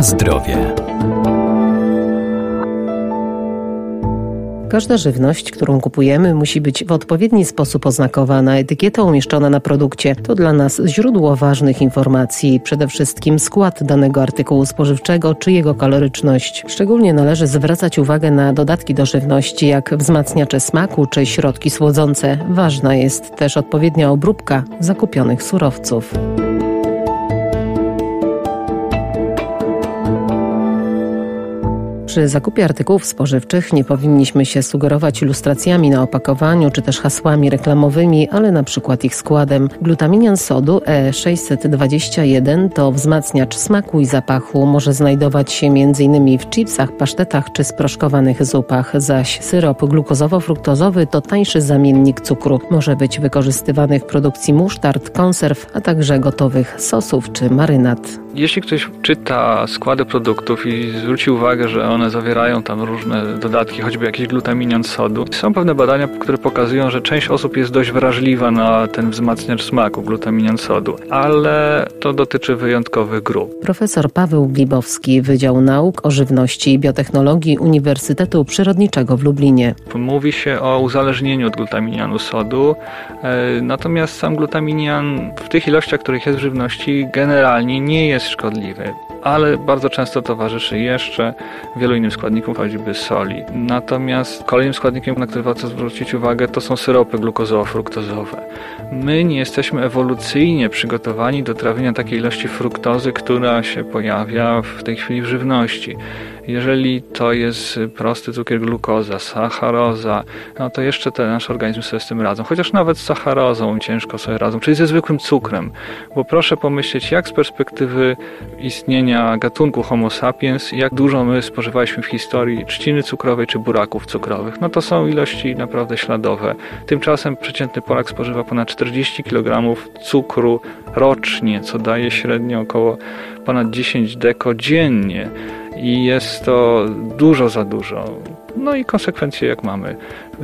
Zdrowie. Każda żywność, którą kupujemy, musi być w odpowiedni sposób oznakowana. Etykieta umieszczona na produkcie to dla nas źródło ważnych informacji, przede wszystkim skład danego artykułu spożywczego czy jego kaloryczność. Szczególnie należy zwracać uwagę na dodatki do żywności, jak wzmacniacze smaku czy środki słodzące. Ważna jest też odpowiednia obróbka zakupionych surowców. Przy zakupie artykułów spożywczych nie powinniśmy się sugerować ilustracjami na opakowaniu czy też hasłami reklamowymi, ale na przykład ich składem. Glutaminian sodu E621 to wzmacniacz smaku i zapachu. Może znajdować się m.in. w chipsach, pasztetach czy sproszkowanych zupach, zaś syrop glukozowo-fruktozowy to tańszy zamiennik cukru. Może być wykorzystywany w produkcji musztard, konserw, a także gotowych sosów czy marynat. Jeśli ktoś czyta składy produktów i zwróci uwagę, że one zawierają tam różne dodatki, choćby jakiś glutaminian sodu, są pewne badania, które pokazują, że część osób jest dość wrażliwa na ten wzmacniacz smaku, glutaminian sodu, ale to dotyczy wyjątkowych grup. Profesor Paweł Glibowski, Wydział Nauk o Żywności i Biotechnologii Uniwersytetu Przyrodniczego w Lublinie. Mówi się o uzależnieniu od glutaminianu sodu, e, natomiast sam glutaminian w tych ilościach, których jest w żywności, generalnie nie jest jest szkodliwy, ale bardzo często towarzyszy jeszcze wielu innym składnikom, choćby soli. Natomiast kolejnym składnikiem, na który warto zwrócić uwagę, to są syropy glukozowo-fruktozowe. My nie jesteśmy ewolucyjnie przygotowani do trawienia takiej ilości fruktozy, która się pojawia w tej chwili w żywności. Jeżeli to jest prosty cukier glukoza, sacharoza, no to jeszcze te nasze organizmy sobie z tym radzą. Chociaż nawet z sacharozą ciężko sobie radzą, czyli ze zwykłym cukrem. Bo proszę pomyśleć, jak z perspektywy istnienia gatunku Homo sapiens, jak dużo my spożywaliśmy w historii trzciny cukrowej czy buraków cukrowych. No to są ilości naprawdę śladowe. Tymczasem przeciętny Polak spożywa ponad 40 kg cukru rocznie, co daje średnio około ponad 10 deko dziennie i jest to dużo za dużo. No i konsekwencje jak mamy.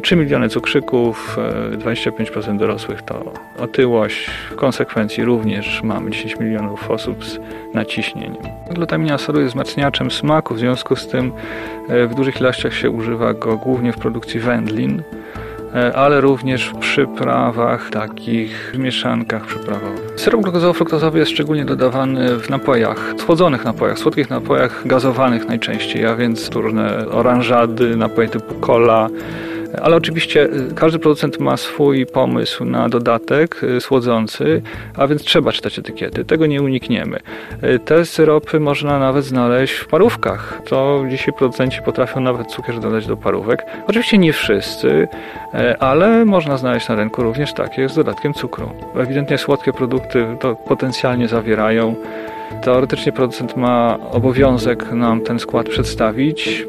3 miliony cukrzyków, 25% e, dorosłych to otyłość. W konsekwencji również mamy 10 milionów osób z naciśnieniem. Glutamina sodu jest wzmacniaczem smaku, w związku z tym e, w dużych ilościach się używa go głównie w produkcji wędlin. E, ale również w przyprawach, takich mieszankach przyprawowych. Syrop glukozowo-fruktozowy jest szczególnie dodawany w napojach, słodzonych napojach, słodkich napojach gazowanych najczęściej, a więc różne oranżady, napoje typu cola, ale oczywiście y, każdy producent ma swój pomysł na dodatek y, słodzący, a więc trzeba czytać etykiety. Tego nie unikniemy. Y, te syropy można nawet znaleźć w parówkach. To dzisiaj producenci potrafią nawet cukier dodać do parówek. Oczywiście nie wszyscy, ale można znaleźć na rynku również takie z dodatkiem cukru. Ewidentnie słodkie produkty to potencjalnie zawierają. Teoretycznie producent ma obowiązek nam ten skład przedstawić.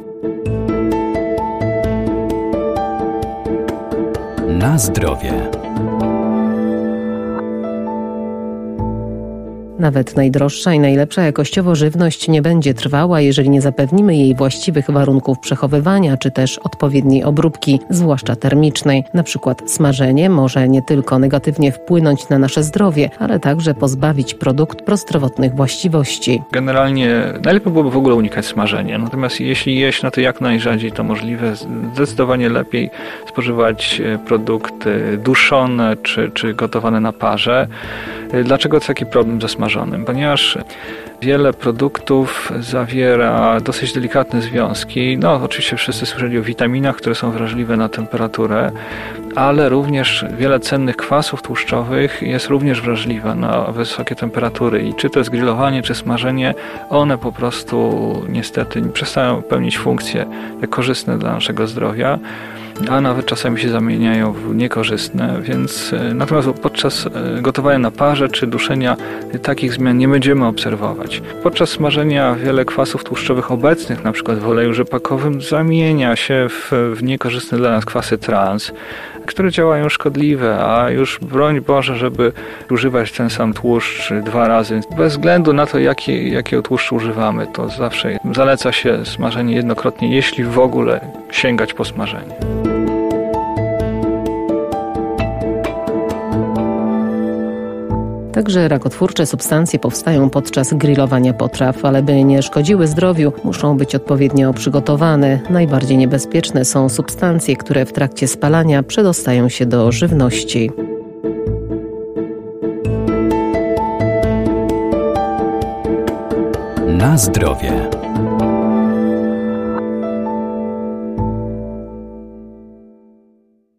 Na zdrowie. Nawet najdroższa i najlepsza jakościowo żywność nie będzie trwała, jeżeli nie zapewnimy jej właściwych warunków przechowywania czy też odpowiedniej obróbki, zwłaszcza termicznej. Na przykład smażenie może nie tylko negatywnie wpłynąć na nasze zdrowie, ale także pozbawić produkt prozdrowotnych właściwości. Generalnie najlepiej byłoby w ogóle unikać smażenia, natomiast jeśli jeść na to jak najrzadziej to możliwe, zdecydowanie lepiej spożywać e, produkty duszone czy, czy gotowane na parze. E, dlaczego taki problem ze smażeniem? Ponieważ wiele produktów zawiera dosyć delikatne związki. No, oczywiście wszyscy słyszeli o witaminach, które są wrażliwe na temperaturę, ale również wiele cennych kwasów tłuszczowych jest również wrażliwe na wysokie temperatury i czy to jest grillowanie, czy smażenie, one po prostu niestety przestają pełnić funkcje korzystne dla naszego zdrowia a nawet czasami się zamieniają w niekorzystne, więc e, natomiast podczas e, gotowania na parze czy duszenia takich zmian nie będziemy obserwować. Podczas smażenia wiele kwasów tłuszczowych obecnych, przykład w oleju rzepakowym, zamienia się w, w niekorzystne dla nas kwasy trans, które działają szkodliwe, a już broń Boże, żeby używać ten sam tłuszcz dwa razy. Bez względu na to, jaki, jakiego tłuszczu używamy, to zawsze zaleca się smażenie jednokrotnie, jeśli w ogóle sięgać po smażenie. Także rakotwórcze substancje powstają podczas grillowania potraw, ale by nie szkodziły zdrowiu, muszą być odpowiednio przygotowane. Najbardziej niebezpieczne są substancje, które w trakcie spalania przedostają się do żywności. Na zdrowie.